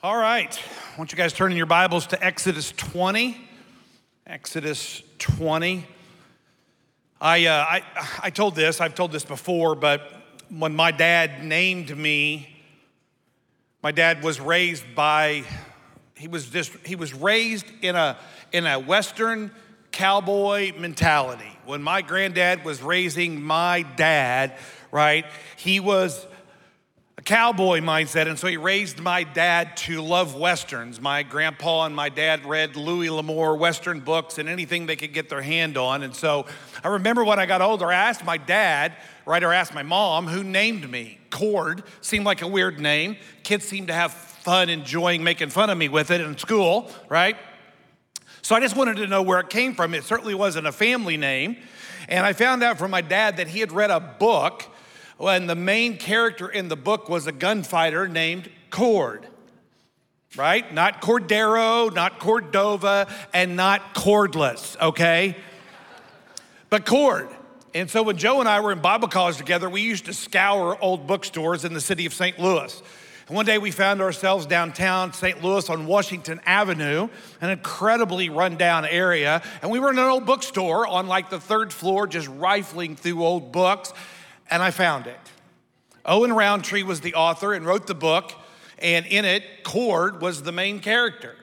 All right. I want you guys turning your Bibles to Exodus 20. Exodus 20. I, uh, I, I told this, I've told this before, but when my dad named me, my dad was raised by, he was just, he was raised in a, in a Western cowboy mentality. When my granddad was raising my dad, right, he was a cowboy mindset, and so he raised my dad to love westerns. My grandpa and my dad read Louis L'Amour western books and anything they could get their hand on. And so I remember when I got older, I asked my dad, right, or asked my mom, who named me. Cord seemed like a weird name. Kids seemed to have fun enjoying making fun of me with it in school, right? So I just wanted to know where it came from. It certainly wasn't a family name. And I found out from my dad that he had read a book when the main character in the book was a gunfighter named Cord, right? Not Cordero, not Cordova, and not cordless, okay? But Cord. And so when Joe and I were in Bible college together, we used to scour old bookstores in the city of St. Louis. And one day we found ourselves downtown St. Louis on Washington Avenue, an incredibly rundown area. And we were in an old bookstore on like the third floor, just rifling through old books and I found it. Owen Rountree was the author and wrote the book, and in it, Cord was the main character.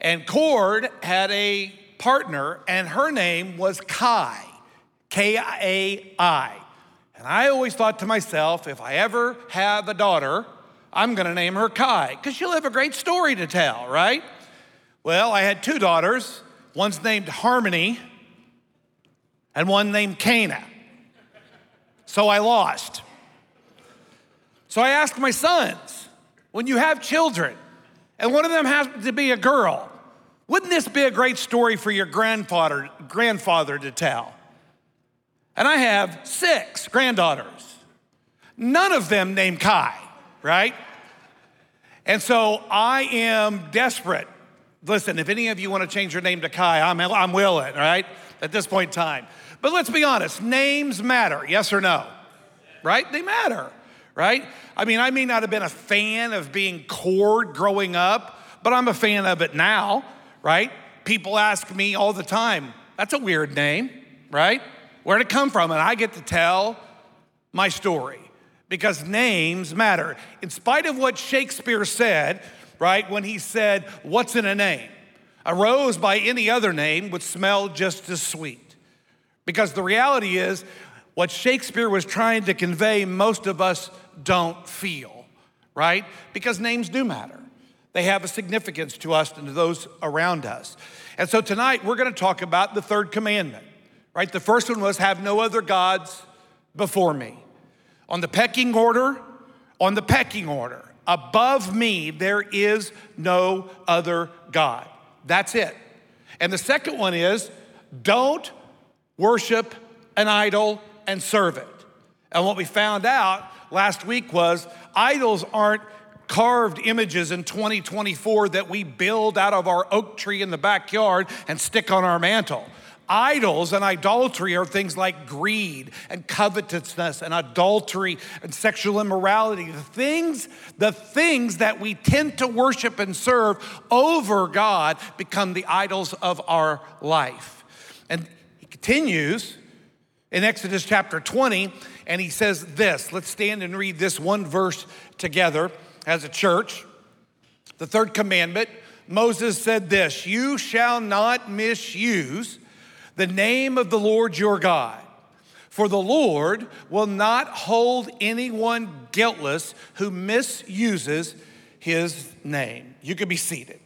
And Cord had a partner, and her name was Kai, K A I. And I always thought to myself, if I ever have a daughter, I'm gonna name her Kai, because she'll have a great story to tell, right? Well, I had two daughters. One's named Harmony, and one named Cana. So I lost. So I asked my sons, when you have children, and one of them happens to be a girl, wouldn't this be a great story for your grandfather, grandfather to tell? And I have six granddaughters, none of them named Kai, right? And so I am desperate. Listen, if any of you want to change your name to Kai, I'm, I'm willing, right? At this point in time. But let's be honest names matter, yes or no? Right? They matter, right? I mean, I may not have been a fan of being Cord growing up, but I'm a fan of it now, right? People ask me all the time, that's a weird name, right? Where'd it come from? And I get to tell my story because names matter. In spite of what Shakespeare said, right, when he said, What's in a name? A rose by any other name would smell just as sweet. Because the reality is, what Shakespeare was trying to convey, most of us don't feel, right? Because names do matter. They have a significance to us and to those around us. And so tonight we're going to talk about the third commandment, right? The first one was have no other gods before me. On the pecking order, on the pecking order, above me there is no other God. That's it. And the second one is don't worship an idol and serve it. And what we found out last week was idols aren't carved images in 2024 that we build out of our oak tree in the backyard and stick on our mantle. Idols and idolatry are things like greed and covetousness and adultery and sexual immorality. The things, the things that we tend to worship and serve over God become the idols of our life. And continues in Exodus chapter 20, and he says this. Let's stand and read this one verse together as a church. The third commandment Moses said this You shall not misuse the name of the Lord your God, for the Lord will not hold anyone guiltless who misuses his name. You can be seated.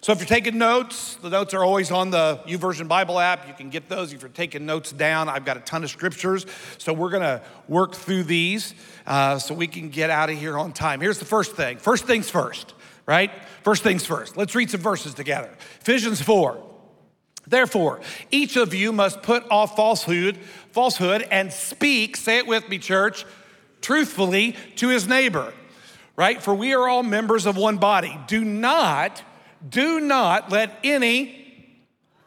So if you're taking notes, the notes are always on the YouVersion Bible app. You can get those if you're taking notes down. I've got a ton of scriptures, so we're going to work through these uh, so we can get out of here on time. Here's the first thing. First things first, right? First things first. Let's read some verses together. Ephesians 4. Therefore, each of you must put off falsehood, falsehood and speak, say it with me, church, truthfully to his neighbor, right? For we are all members of one body. Do not do not let any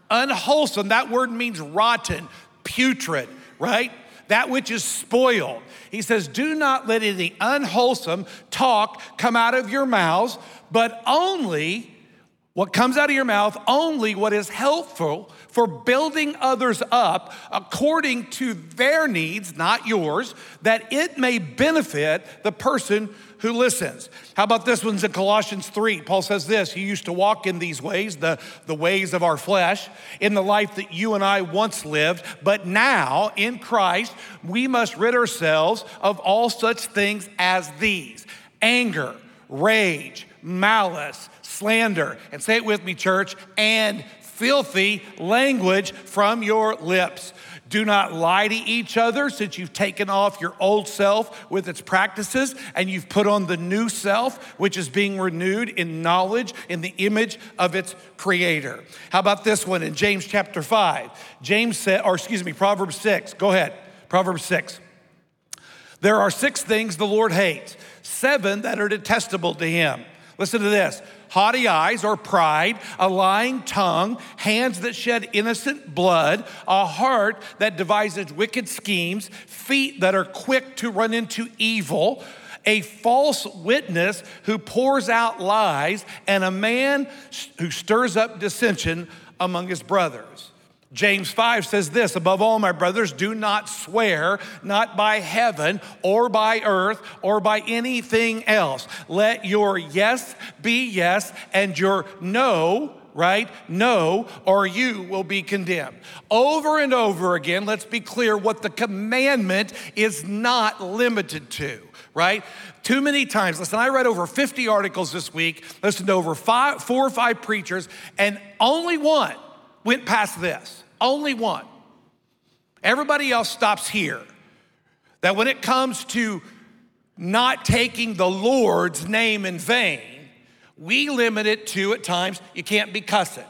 unwholesome, that word means rotten, putrid, right? that which is spoiled. He says, Do not let any unwholesome talk come out of your mouths, but only what comes out of your mouth, only what is helpful for building others up according to their needs, not yours, that it may benefit the person who listens. How about this one's in Colossians 3? Paul says this He used to walk in these ways, the, the ways of our flesh, in the life that you and I once lived, but now in Christ, we must rid ourselves of all such things as these anger, rage, malice, slander, and say it with me, church, and filthy language from your lips. Do not lie to each other since you've taken off your old self with its practices and you've put on the new self, which is being renewed in knowledge in the image of its creator. How about this one in James chapter 5? James said, or excuse me, Proverbs 6. Go ahead. Proverbs 6. There are six things the Lord hates, seven that are detestable to him. Listen to this haughty eyes or pride, a lying tongue, hands that shed innocent blood, a heart that devises wicked schemes, feet that are quick to run into evil, a false witness who pours out lies, and a man who stirs up dissension among his brothers. James 5 says this Above all, my brothers, do not swear, not by heaven or by earth or by anything else. Let your yes be yes and your no right? No, or you will be condemned. Over and over again, let's be clear what the commandment is not limited to, right? Too many times. Listen, I read over 50 articles this week, listened to over five, four or five preachers, and only one went past this. Only one. Everybody else stops here. That when it comes to not taking the Lord's name in vain, we limit it to at times you can't be cussing.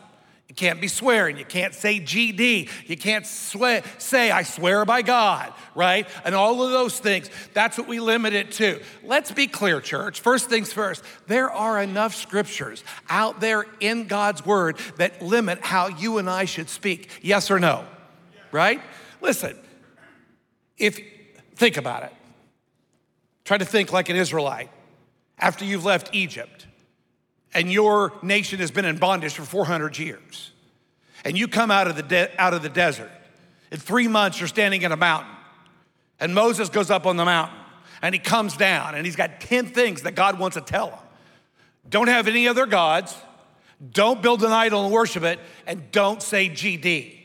You can't be swearing. You can't say GD. You can't swear, say, I swear by God, right? And all of those things. That's what we limit it to. Let's be clear, church. First things first, there are enough scriptures out there in God's word that limit how you and I should speak. Yes or no? Right? Listen, if, think about it. Try to think like an Israelite after you've left Egypt and your nation has been in bondage for 400 years, and you come out of the, de- out of the desert, in three months you're standing in a mountain, and Moses goes up on the mountain, and he comes down, and he's got 10 things that God wants to tell him. Don't have any other gods, don't build an idol and worship it, and don't say GD.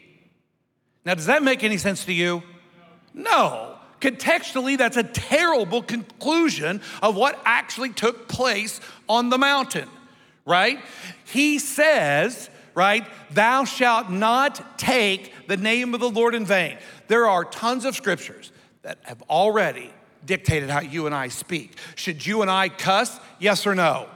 Now, does that make any sense to you? No. Contextually, that's a terrible conclusion of what actually took place on the mountain right? He says, right, thou shalt not take the name of the Lord in vain. There are tons of scriptures that have already dictated how you and I speak. Should you and I cuss? Yes or no?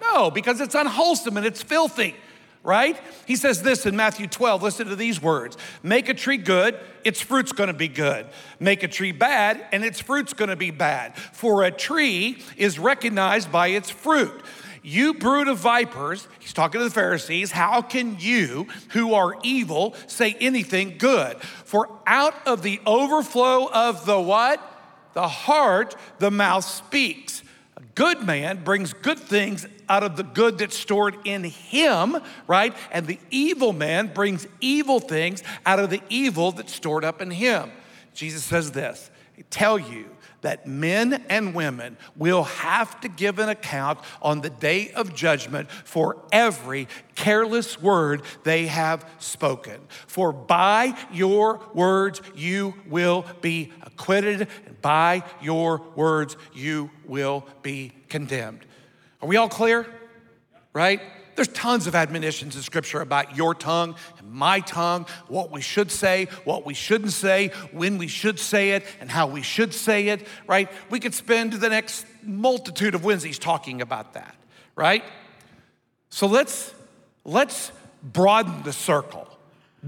No, because it's unwholesome and it's filthy, right? He says this in Matthew 12. Listen to these words Make a tree good, its fruit's gonna be good. Make a tree bad, and its fruit's gonna be bad. For a tree is recognized by its fruit. You brood of vipers, he's talking to the Pharisees, how can you, who are evil, say anything good? For out of the overflow of the what? The heart, the mouth speaks. A good man brings good things out of the good that's stored in him, right? And the evil man brings evil things out of the evil that's stored up in him. Jesus says this I tell you, that men and women will have to give an account on the day of judgment for every careless word they have spoken. For by your words you will be acquitted, and by your words you will be condemned. Are we all clear? Right? There's tons of admonitions in Scripture about your tongue my tongue, what we should say, what we shouldn't say, when we should say it, and how we should say it, right? We could spend the next multitude of Wednesdays talking about that, right? So let's let's broaden the circle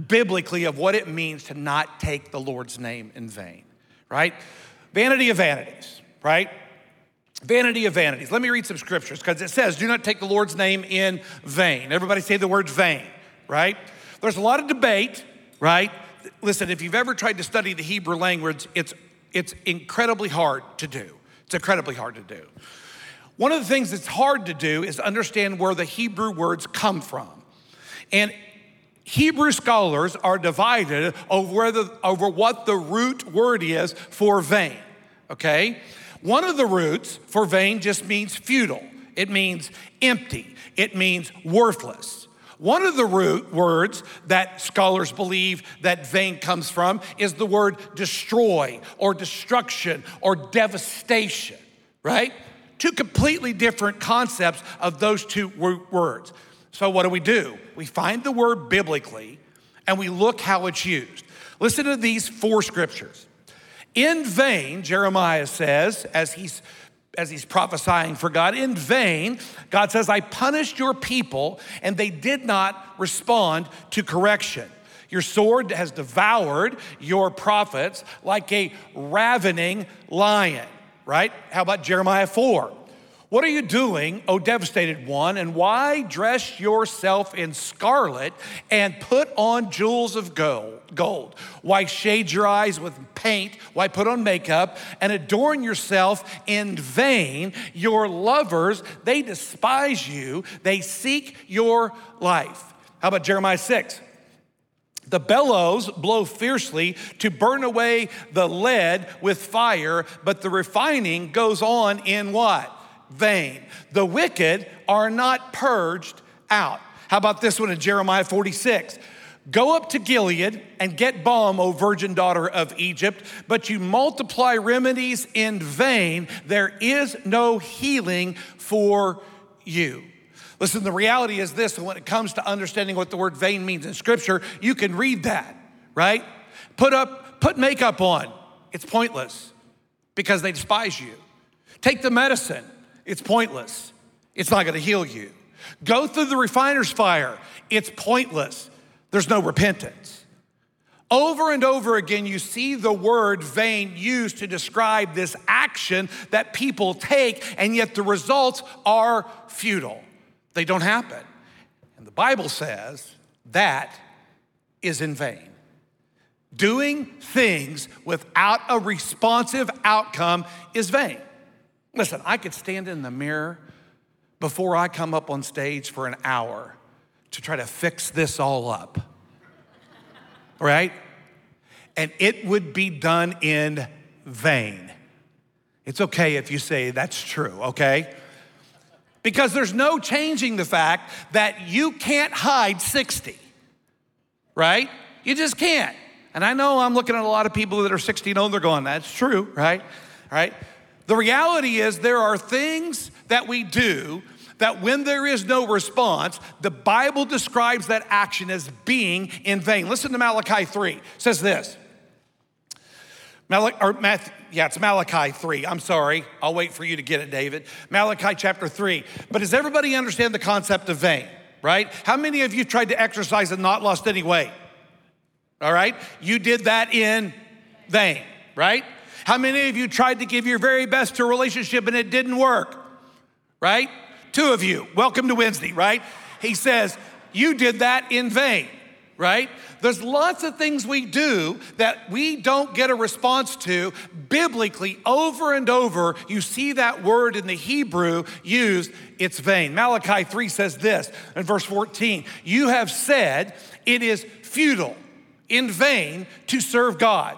biblically of what it means to not take the Lord's name in vain, right? Vanity of vanities, right? Vanity of vanities. Let me read some scriptures because it says, Do not take the Lord's name in vain. Everybody say the word vain, right? There's a lot of debate, right? listen, if you've ever tried to study the Hebrew language, it's, it's incredibly hard to do. It's incredibly hard to do. One of the things that's hard to do is understand where the Hebrew words come from. And Hebrew scholars are divided over, the, over what the root word is for vain, okay? One of the roots for vain just means futile, it means empty, it means worthless. One of the root words that scholars believe that vain comes from is the word destroy or destruction or devastation, right? Two completely different concepts of those two words. So, what do we do? We find the word biblically and we look how it's used. Listen to these four scriptures. In vain, Jeremiah says, as he's as he's prophesying for God, in vain, God says, I punished your people and they did not respond to correction. Your sword has devoured your prophets like a ravening lion, right? How about Jeremiah 4? What are you doing, O devastated one? And why dress yourself in scarlet and put on jewels of gold? Why shade your eyes with paint? Why put on makeup and adorn yourself in vain? Your lovers, they despise you, they seek your life. How about Jeremiah 6? The bellows blow fiercely to burn away the lead with fire, but the refining goes on in what? Vain. The wicked are not purged out. How about this one in Jeremiah 46? Go up to Gilead and get balm, O virgin daughter of Egypt, but you multiply remedies in vain. There is no healing for you. Listen, the reality is this, when it comes to understanding what the word vain means in scripture, you can read that, right? Put up, put makeup on. It's pointless because they despise you. Take the medicine it's pointless. It's not gonna heal you. Go through the refiner's fire. It's pointless. There's no repentance. Over and over again, you see the word vain used to describe this action that people take, and yet the results are futile. They don't happen. And the Bible says that is in vain. Doing things without a responsive outcome is vain. Listen, I could stand in the mirror before I come up on stage for an hour to try to fix this all up, right? And it would be done in vain. It's okay if you say that's true, okay? Because there's no changing the fact that you can't hide 60, right? You just can't. And I know I'm looking at a lot of people that are 60 and older going, that's true, right? Right? The reality is, there are things that we do that when there is no response, the Bible describes that action as being in vain. Listen to Malachi 3. It says this. Malachi, or Matthew, yeah, it's Malachi 3. I'm sorry. I'll wait for you to get it, David. Malachi chapter 3. But does everybody understand the concept of vain, right? How many of you tried to exercise and not lost any weight? All right? You did that in vain, right? How many of you tried to give your very best to a relationship and it didn't work? Right? Two of you. Welcome to Wednesday, right? He says, You did that in vain, right? There's lots of things we do that we don't get a response to biblically over and over. You see that word in the Hebrew used, it's vain. Malachi 3 says this in verse 14 You have said it is futile, in vain to serve God.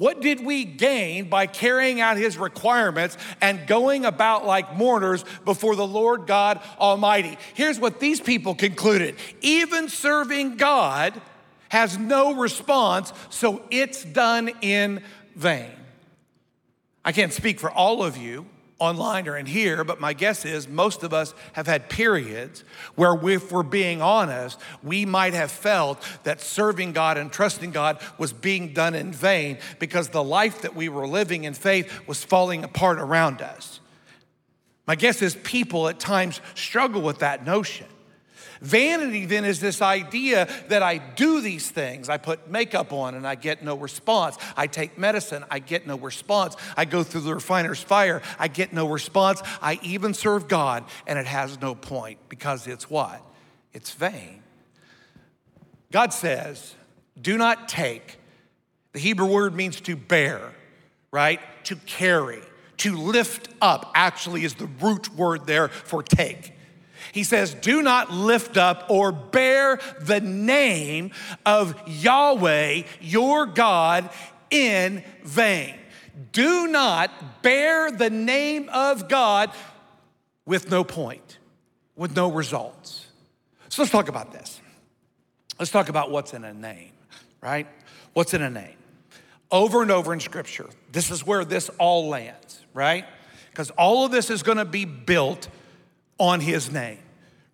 What did we gain by carrying out his requirements and going about like mourners before the Lord God Almighty? Here's what these people concluded even serving God has no response, so it's done in vain. I can't speak for all of you online or in here, but my guess is most of us have had periods where, if we're being honest, we might have felt that serving God and trusting God was being done in vain because the life that we were living in faith was falling apart around us. My guess is people at times struggle with that notion. Vanity then is this idea that I do these things. I put makeup on and I get no response. I take medicine, I get no response. I go through the refiner's fire, I get no response. I even serve God and it has no point because it's what? It's vain. God says, do not take The Hebrew word means to bear, right? To carry, to lift up, actually, is the root word there for take. He says, Do not lift up or bear the name of Yahweh, your God, in vain. Do not bear the name of God with no point, with no results. So let's talk about this. Let's talk about what's in a name, right? What's in a name? Over and over in Scripture, this is where this all lands, right? Because all of this is gonna be built on His name,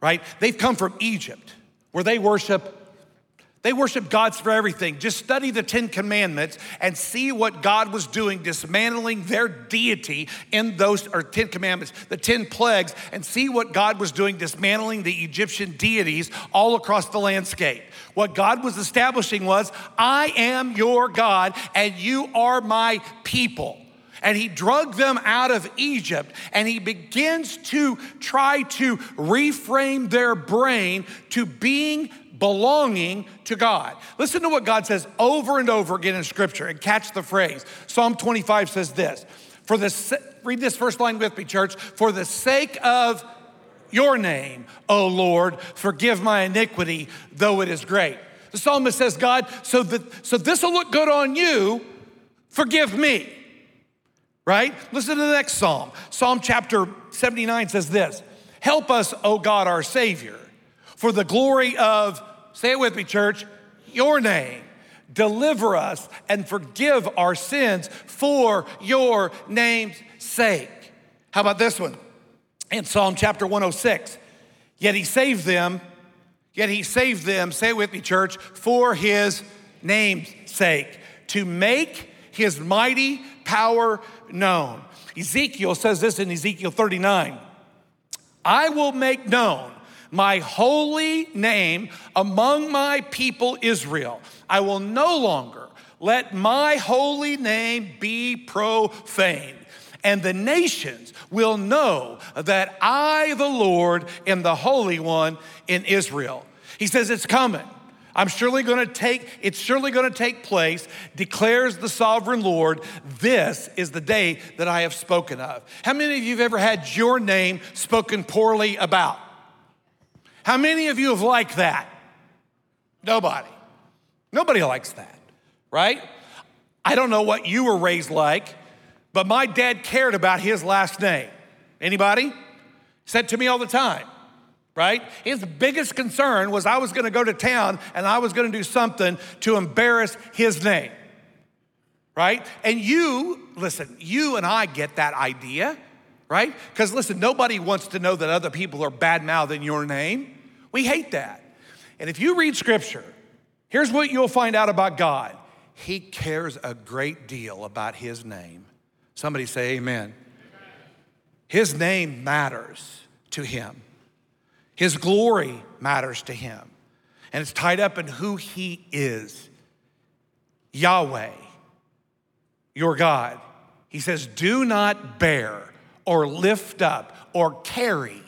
right? They've come from Egypt, where they worship they worship gods for everything. Just study the Ten Commandments and see what God was doing, dismantling their deity in those, or Ten Commandments, the Ten Plagues, and see what God was doing, dismantling the Egyptian deities all across the landscape. What God was establishing was, I am your God and you are my people and he drug them out of Egypt and he begins to try to reframe their brain to being belonging to God. Listen to what God says over and over again in Scripture and catch the phrase. Psalm 25 says this For the, read this first line with me, church. For the sake of your name, O Lord, forgive my iniquity, though it is great. The psalmist says, God, so that so this will look good on you, forgive me. Right? Listen to the next psalm. Psalm chapter 79 says this Help us, O God, our Savior for the glory of, say it with me, church, your name. Deliver us and forgive our sins for your name's sake. How about this one? In Psalm chapter 106, yet he saved them, yet he saved them, say it with me, church, for his name's sake, to make his mighty power known. Ezekiel says this in Ezekiel 39 I will make known my holy name among my people Israel. I will no longer let my holy name be profaned. And the nations will know that I, the Lord, am the Holy One in Israel. He says it's coming. I'm surely going to take, it's surely going to take place, declares the sovereign Lord. This is the day that I have spoken of. How many of you have ever had your name spoken poorly about? How many of you have liked that? Nobody. Nobody likes that, right? I don't know what you were raised like, but my dad cared about his last name. Anybody? Said to me all the time, right? His biggest concern was I was gonna go to town and I was gonna do something to embarrass his name, right? And you, listen, you and I get that idea, right? Because listen, nobody wants to know that other people are bad mouthing your name. We hate that. And if you read scripture, here's what you'll find out about God He cares a great deal about His name. Somebody say, Amen. His name matters to Him, His glory matters to Him. And it's tied up in who He is Yahweh, your God. He says, Do not bear or lift up or carry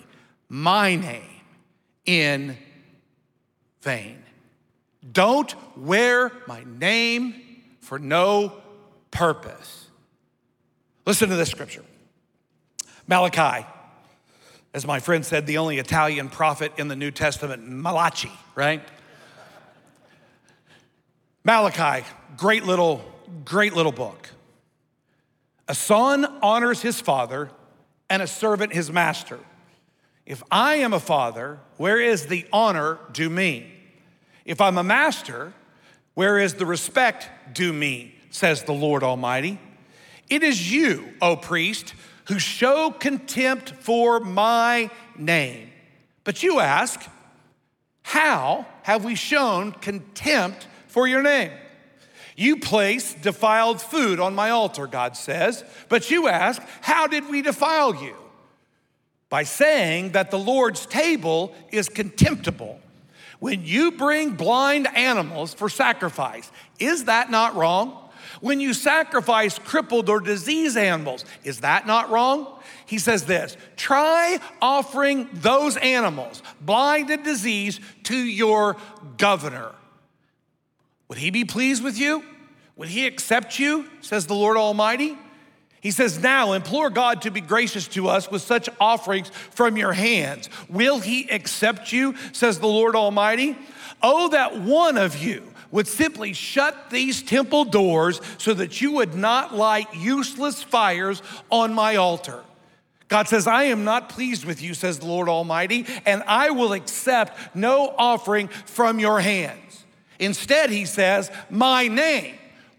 my name in vain. Don't wear my name for no purpose. Listen to this scripture Malachi, as my friend said, the only Italian prophet in the New Testament, Malachi, right? Malachi, great little, great little book. A son honors his father, and a servant his master. If I am a father, where is the honor due me? If I'm a master, where is the respect due me? Says the Lord Almighty. It is you, O priest, who show contempt for my name. But you ask, how have we shown contempt for your name? You place defiled food on my altar, God says. But you ask, how did we defile you? by saying that the Lord's table is contemptible. When you bring blind animals for sacrifice, is that not wrong? When you sacrifice crippled or diseased animals, is that not wrong? He says this try offering those animals, blind and diseased, to your governor. Would he be pleased with you? Would he accept you, says the Lord Almighty? He says, Now implore God to be gracious to us with such offerings from your hands. Will he accept you, says the Lord Almighty? Oh, that one of you would simply shut these temple doors so that you would not light useless fires on my altar. God says, I am not pleased with you, says the Lord Almighty, and I will accept no offering from your hands. Instead, he says, My name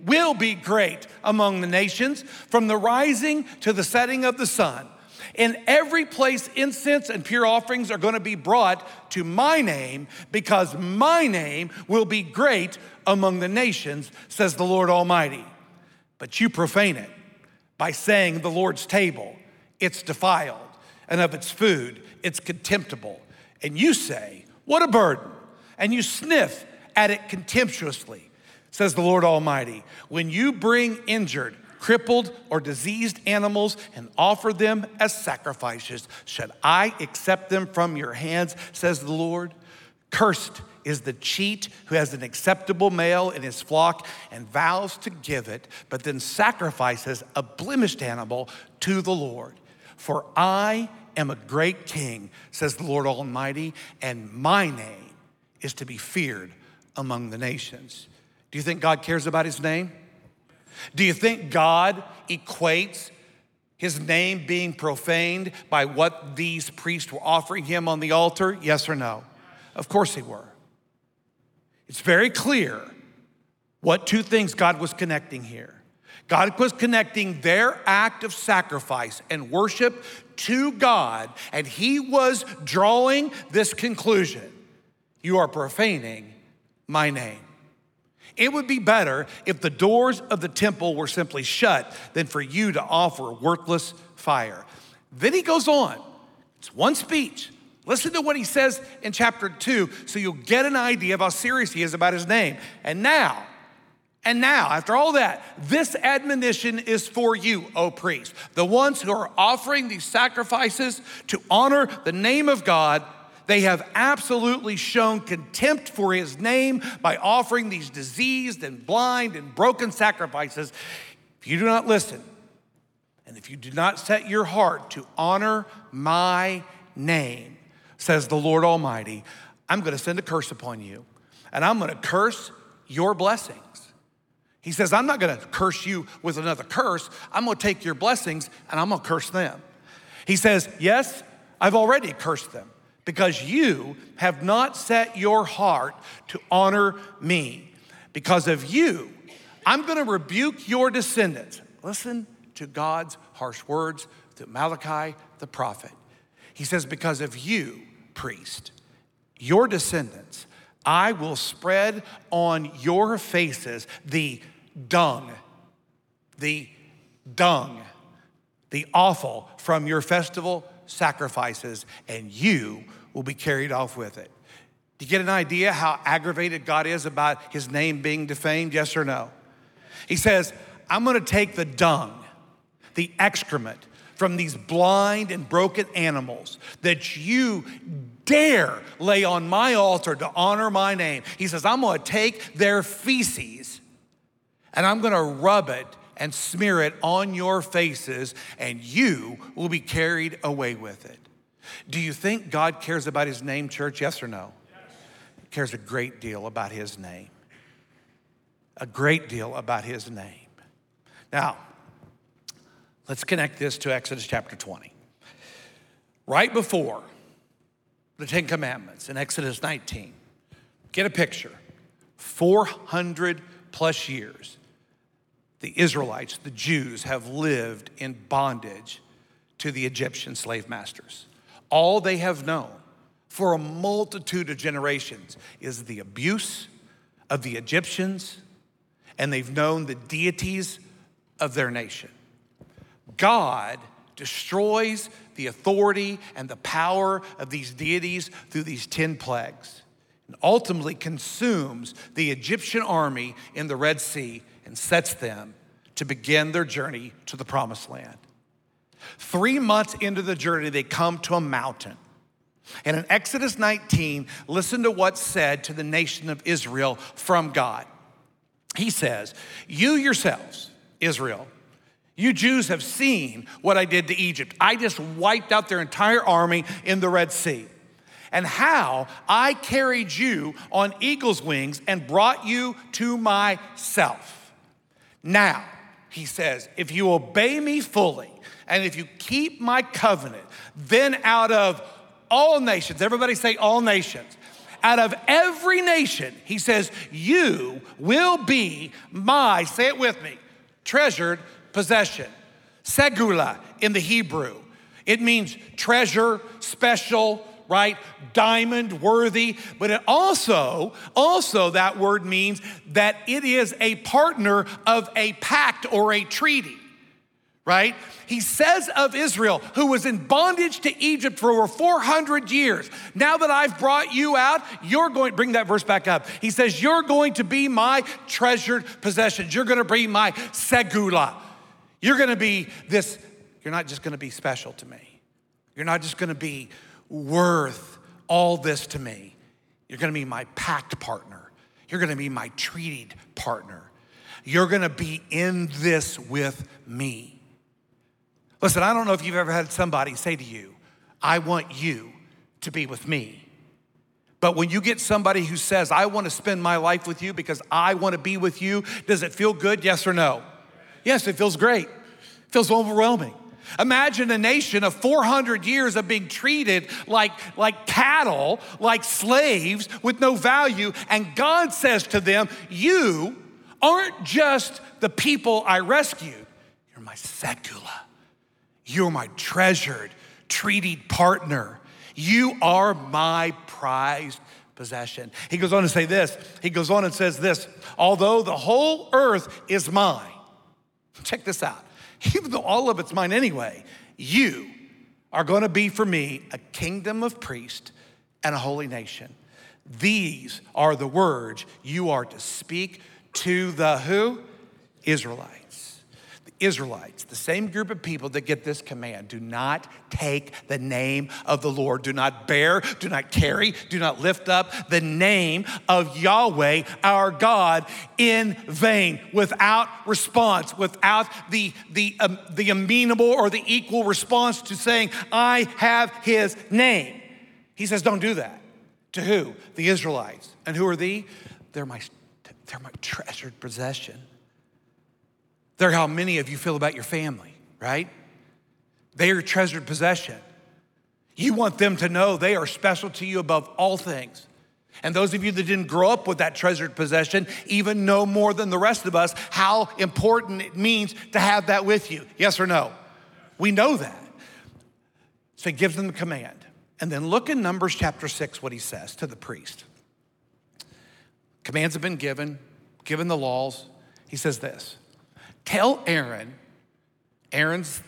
will be great among the nations, from the rising to the setting of the sun. In every place, incense and pure offerings are going to be brought to my name, because my name will be great among the nations, says the Lord Almighty. But you profane it by saying the Lord's table, it's defiled, and of its food, it's contemptible. And you say, What a burden! And you sniff at it contemptuously, says the Lord Almighty. When you bring injured, crippled, or diseased animals and offer them as sacrifices, should I accept them from your hands, says the Lord? Cursed is the cheat who has an acceptable male in his flock and vows to give it, but then sacrifices a blemished animal to the Lord. For I am a great king, says the Lord Almighty, and my name is to be feared among the nations. Do you think God cares about his name? Do you think God equates his name being profaned by what these priests were offering him on the altar? Yes or no? Of course they were. It's very clear what two things God was connecting here. God was connecting their act of sacrifice and worship to God, and He was drawing this conclusion You are profaning my name. It would be better if the doors of the temple were simply shut than for you to offer worthless fire. Then he goes on. It's one speech. Listen to what he says in chapter two so you'll get an idea of how serious he is about his name. And now, and now, after all that, this admonition is for you, O priest, the ones who are offering these sacrifices to honor the name of God they have absolutely shown contempt for his name by offering these diseased and blind and broken sacrifices. If you do not listen, and if you do not set your heart to honor my name, says the Lord Almighty, I'm going to send a curse upon you, and I'm going to curse your blessings. He says, I'm not going to curse you with another curse. I'm going to take your blessings and I'm going to curse them. He says, Yes, I've already cursed them because you have not set your heart to honor me. Because of you, I'm going to rebuke your descendants. Listen to God's harsh words through Malachi the prophet. He says, Because of you, priest, your descendants, I will spread on your faces the dung, the dung, the offal from your festival sacrifices, and you will be carried off with it. Do you get an idea how aggravated God is about his name being defamed? Yes or no? He says, I'm gonna take the dung, the excrement from these blind and broken animals that you dare lay on my altar to honor my name. He says, I'm gonna take their feces and I'm gonna rub it and smear it on your faces, and you will be carried away with it. Do you think God cares about his name, church? Yes or no? Yes. He cares a great deal about his name. A great deal about his name. Now, let's connect this to Exodus chapter 20. Right before the Ten Commandments in Exodus 19, get a picture 400 plus years, the Israelites, the Jews, have lived in bondage to the Egyptian slave masters. All they have known for a multitude of generations is the abuse of the Egyptians, and they've known the deities of their nation. God destroys the authority and the power of these deities through these 10 plagues and ultimately consumes the Egyptian army in the Red Sea and sets them to begin their journey to the promised land. Three months into the journey, they come to a mountain. And in Exodus 19, listen to what's said to the nation of Israel from God. he says, You yourselves, Israel, you Jews have seen what I did to Egypt. I just wiped out their entire army in the Red Sea. And how I carried you on eagle's wings and brought you to myself. Now, he says, if you obey me fully and if you keep my covenant, then out of all nations, everybody say all nations, out of every nation, he says, you will be my, say it with me, treasured possession. Segula in the Hebrew. It means treasure, special, right? Diamond worthy, but it also, also that word means that it is a partner of a pact or a treaty right? He says of Israel, who was in bondage to Egypt for over 400 years, now that I've brought you out, you're going, bring that verse back up. He says, You're going to be my treasured possessions. You're going to be my segula. You're going to be this, you're not just going to be special to me. You're not just going to be worth all this to me. You're to be my pact partner. You're to be my treated partner. You're to be in this with me. Listen, I don't know if you've ever had somebody say to you, I want you to be with me. But when you get somebody who says, I want to spend my life with you because I want to be with you, does it feel good? Yes or no? Yes, it feels great. It feels overwhelming. Imagine a nation of 400 years of being treated like, like cattle, like slaves with no value. And God says to them, You aren't just the people I rescued, you're my segula. You're my treasured, treated partner. You are my prized possession. He goes on to say this. He goes on and says this although the whole earth is mine, check this out. Even though all of it's mine anyway, you are going to be for me a kingdom of priests and a holy nation. These are the words you are to speak to the who? Israelites. Israelites, the same group of people that get this command do not take the name of the Lord, do not bear, do not carry, do not lift up the name of Yahweh, our God, in vain, without response, without the, the, um, the amenable or the equal response to saying, I have his name. He says, Don't do that. To who? The Israelites. And who are they? They're my, they're my treasured possession. They're how many of you feel about your family, right? They are treasured possession. You want them to know they are special to you above all things. And those of you that didn't grow up with that treasured possession even know more than the rest of us how important it means to have that with you. Yes or no? We know that. So he gives them the command. And then look in Numbers chapter 6 what he says to the priest. Commands have been given, given the laws. He says this Tell Aaron, Aaron's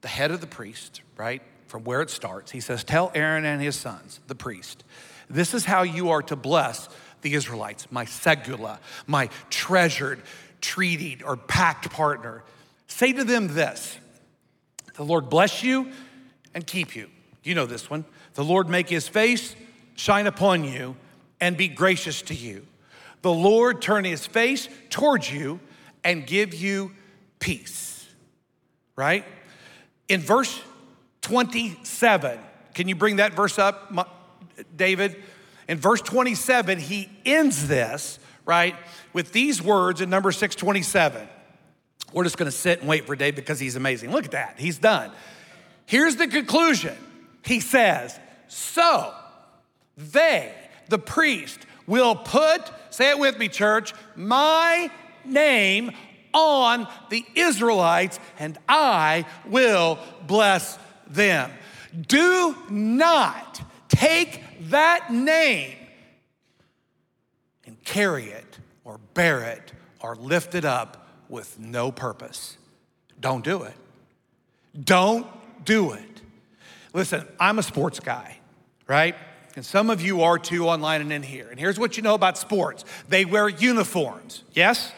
the head of the priest, right? From where it starts. He says, Tell Aaron and his sons, the priest, this is how you are to bless the Israelites, my segula, my treasured, treated, or pact partner. Say to them this The Lord bless you and keep you. You know this one. The Lord make his face shine upon you and be gracious to you. The Lord turn his face towards you and give you peace, right? In verse 27, can you bring that verse up, David? In verse 27, he ends this, right, with these words in number 627. We're just gonna sit and wait for Dave because he's amazing. Look at that, he's done. Here's the conclusion. He says, So they, the priest, will put, say it with me, church, my name on the Israelites, and I will bless them. Do not take that name and carry it or bear it or lift it up with no purpose. Don't do it. Don't do it. Listen, I'm a sports guy, right? And some of you are too online and in here. And here's what you know about sports they wear uniforms, yes?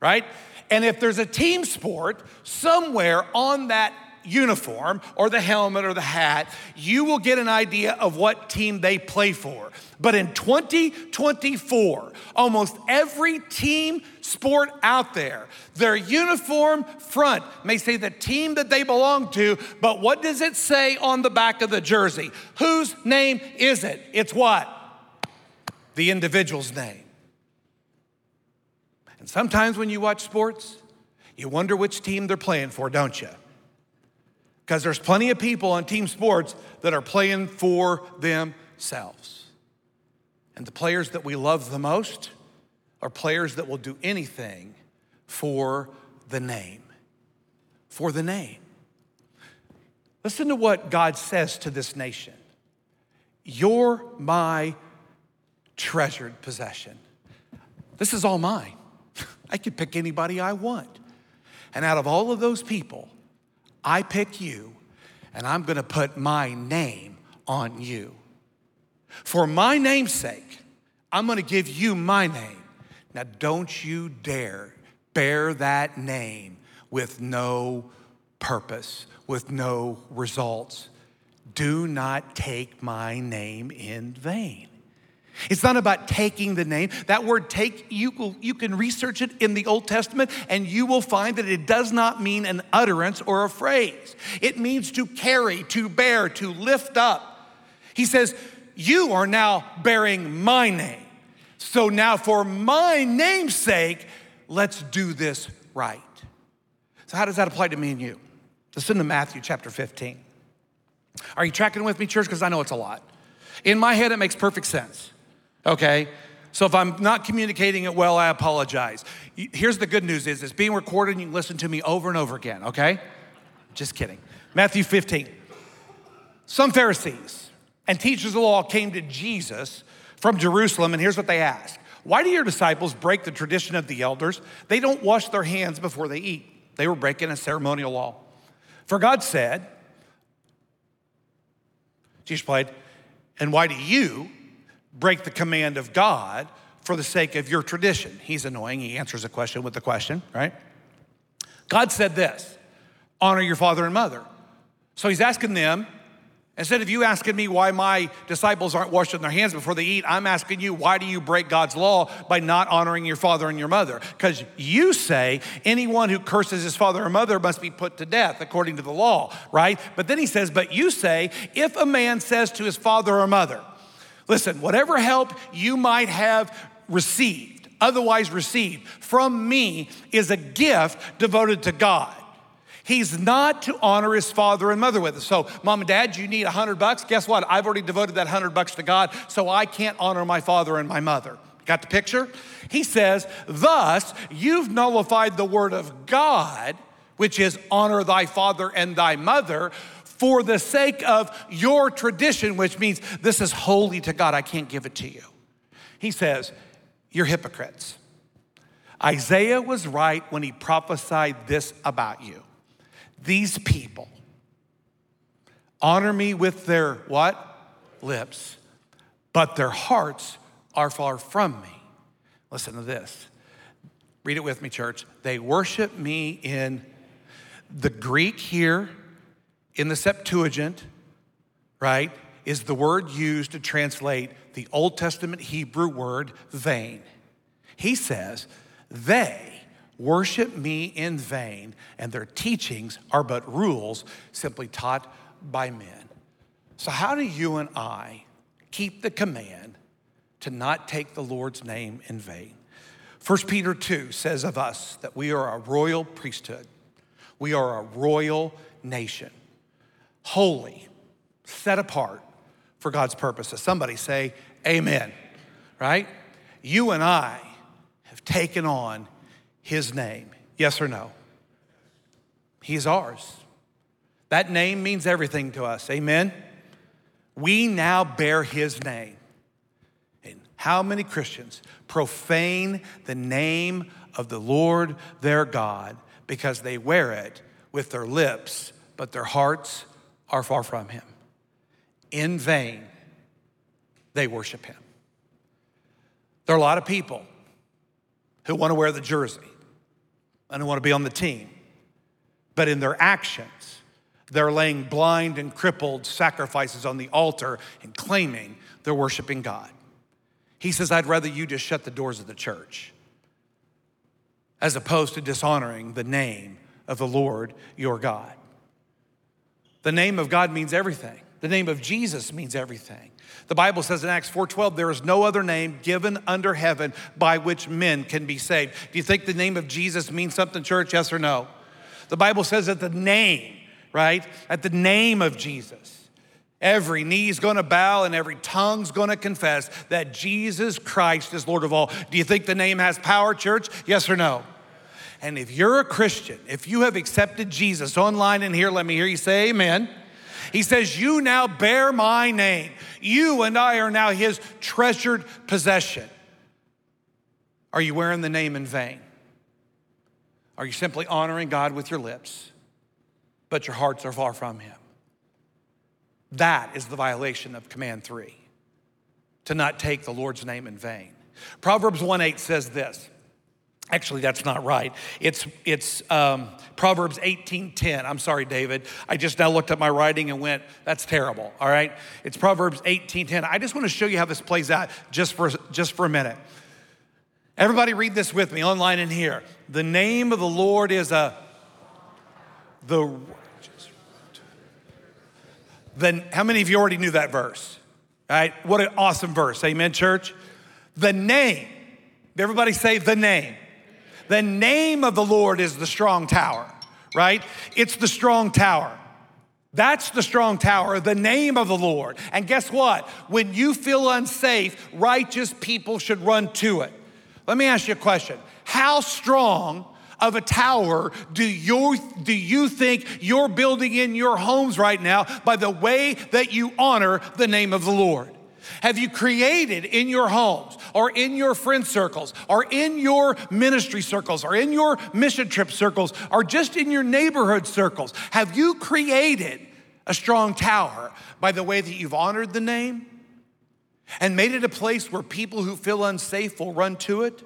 Right? And if there's a team sport, somewhere on that uniform or the helmet or the hat, you will get an idea of what team they play for. But in 2024, almost every team sport out there, their uniform front may say the team that they belong to, but what does it say on the back of the jersey? Whose name is it? It's what? The individual's name. And sometimes when you watch sports, you wonder which team they're playing for, don't you? Because there's plenty of people on team sports that are playing for themselves. And the players that we love the most are players that will do anything for the name. For the name. Listen to what God says to this nation You're my treasured possession. This is all mine. I could pick anybody I want. And out of all of those people, I pick you, and I'm gonna put my name on you. For my name's sake, I'm gonna give you my name. Now, don't you dare bear that name with no purpose, with no results. Do not take my name in vain. It's not about taking the name. That word take, you, will, you can research it in the Old Testament and you will find that it does not mean an utterance or a phrase. It means to carry, to bear, to lift up. He says, You are now bearing my name. So now, for my name's sake, let's do this right. So, how does that apply to me and you? Listen to Matthew chapter 15. Are you tracking with me, church? Because I know it's a lot. In my head, it makes perfect sense okay? So if I'm not communicating it well, I apologize. Here's the good news is it's being recorded and you can listen to me over and over again, okay? Just kidding. Matthew 15. Some Pharisees and teachers of the law came to Jesus from Jerusalem, and here's what they asked. Why do your disciples break the tradition of the elders? They don't wash their hands before they eat. They were breaking a ceremonial law. For God said, Jesus replied, and why do you break the command of God for the sake of your tradition. He's annoying. He answers a question with a question, right? God said this honor your father and mother. So he's asking them, instead of you asking me why my disciples aren't washing their hands before they eat, I'm asking you, why do you break God's law by not honoring your father and your mother? Because you say anyone who curses his father or mother must be put to death according to the law, right? But then he says, but you say, if a man says to his father or mother, Listen, whatever help you might have received, otherwise received from me, is a gift devoted to God. He's not to honor his father and mother with it. So, mom and dad, you need a hundred bucks. Guess what? I've already devoted that hundred bucks to God, so I can't honor my father and my mother. Got the picture? He says, Thus, you've nullified the word of God, which is honor thy father and thy mother, for the sake of your tradition, which means this is holy to God, I can't give it to you. He says, You're hypocrites. Isaiah was right when he prophesied this about you. These people honor me with their what? Lips, but their hearts are far from me. Listen to this. Read it with me, church. They worship me in the Greek here in the Septuagint, right, is the word used to translate the Old Testament Hebrew word vain. He says, they worship me in vain, and their teachings are but rules simply taught by men. So, how do you and I keep the command to not take the Lord's name in vain? 1 Peter 2 says of us that we are a royal priesthood, we are a royal nation holy, set apart for God's purposes. Somebody say, Amen, right? You and I have taken on His name. Yes or no? He's ours. That name means everything to us. Amen? We now bear His name. And how many Christians profane the name of the Lord their God because they wear it with their lips, but their hearts are far from him. In vain, they worship him. There are a lot of people who want to wear the jersey and who want to be on the team, but in their actions, They're laying blind and crippled sacrifices on the altar and claiming they're worshiping God. He says, I'd rather you just shut the doors of the church as opposed to dishonoring the name of the Lord your God. The name of God means everything. The name of Jesus means everything. The Bible says in Acts 4:12 there is no other name given under heaven by which men can be saved. Do you think the name of Jesus means something church? Yes or no? The Bible says that the name, right? At the name of Jesus Every knee's gonna bow and every tongue's gonna confess that Jesus Christ is Lord of all. Do you think the name has power, church? Yes or no? And if you're a Christian, if you have accepted Jesus online and here, let me hear you say amen. He says, You now bear my name. You and I are now his treasured possession. Are you wearing the name in vain? Are you simply honoring God with your lips, but your hearts are far from him? That is the violation of command three to not take the Lord's name in vain. Proverbs 1 8 says this. Actually, that's not right. It's, it's um, Proverbs 18:10. I'm sorry, David. I just now looked at my writing and went, that's terrible. All right. It's Proverbs 18:10. I just want to show you how this plays out just for, just for a minute. Everybody read this with me online and here. The name of the Lord is a the then how many of you already knew that verse? All right, what an awesome verse. Amen, church. The name, everybody say the name. The name of the Lord is the strong tower, right? It's the strong tower. That's the strong tower, the name of the Lord. And guess what? When you feel unsafe, righteous people should run to it. Let me ask you a question How strong of a tower do you, do you think you're building in your homes right now by the way that you honor the name of the Lord? Have you created in your homes or in your friend circles or in your ministry circles or in your mission trip circles or just in your neighborhood circles? Have you created a strong tower by the way that you've honored the name and made it a place where people who feel unsafe will run to it?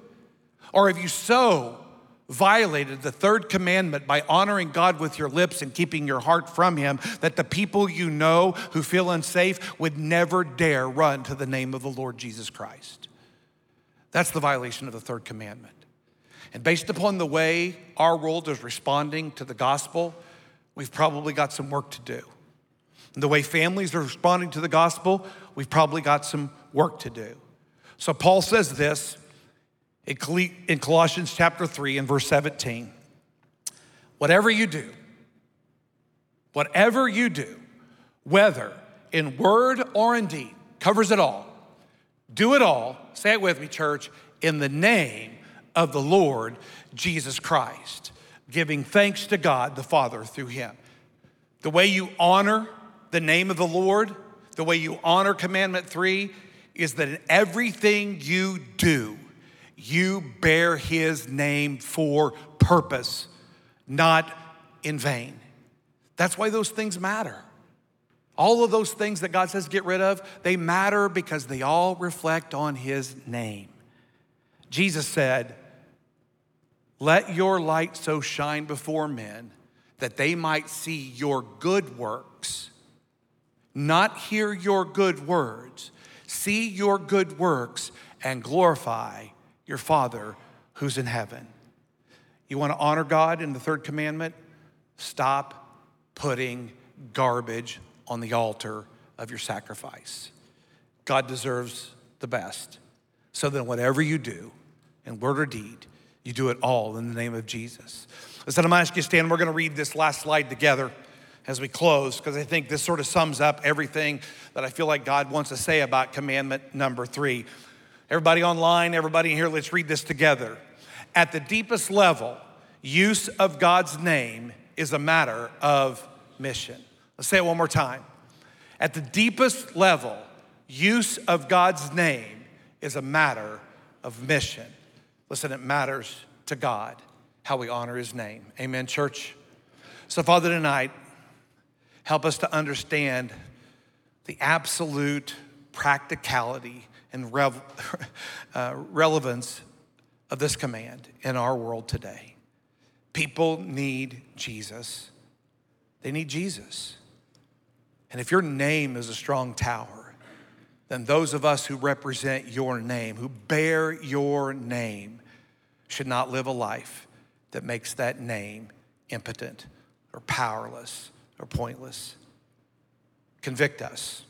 Or have you so violated the third commandment by honoring God with your lips and keeping your heart from Him, that the people you know who feel unsafe would never dare run to the name of the Lord Jesus Christ. That's the violation of the third commandment. And based upon the way our world is responding to the gospel, we've probably got some work to do. And the way families are responding to the gospel, we've probably got some work to do. So Paul says this in Colossians chapter 3 and verse 17. Whatever you do, whatever you do, whether in word or in deed, covers it all. Do it all, say it with me, church, in the name of the Lord Jesus Christ, giving thanks to God the Father through him. The way you honor the name of the Lord, the way you honor commandment three, is that in everything you do, you bear his name for purpose, not in vain. That's why those things matter. All of those things that God says get rid of, they matter because they all reflect on his name. Jesus said, Let your light so shine before men that they might see your good works, not hear your good words, see your good works and glorify your Father who's in heaven. You want to honor God in the third commandment? Stop putting garbage on the altar of your sacrifice. God deserves the best. So then, whatever you do, in word or deed, you do it all in the name of Jesus. Listen, I'm gonna ask you to stand. We're gonna read this last slide together as we close, because I think this sort of sums up everything that I feel like God wants to say about commandment number three. Everybody online, everybody here, let's read this together. At the deepest level, use of God's name is a matter of mission. Let's say it one more time. At the deepest level, use of God's name is a matter of mission. Listen, it matters to God how we honor his name. Amen, church? So, Father, tonight, help us to understand the absolute practicality and uh, relevance of this command in our world today. People need Jesus. They need Jesus. And if your name is a strong tower, then those of us who represent your name, who bear your name, should not live a life that makes that name impotent or powerless or pointless. Convict us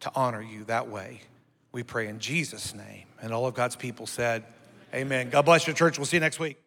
to honor you that way. We pray in Jesus' name. And all of God's people said, Amen. God bless your church. We'll see you next week.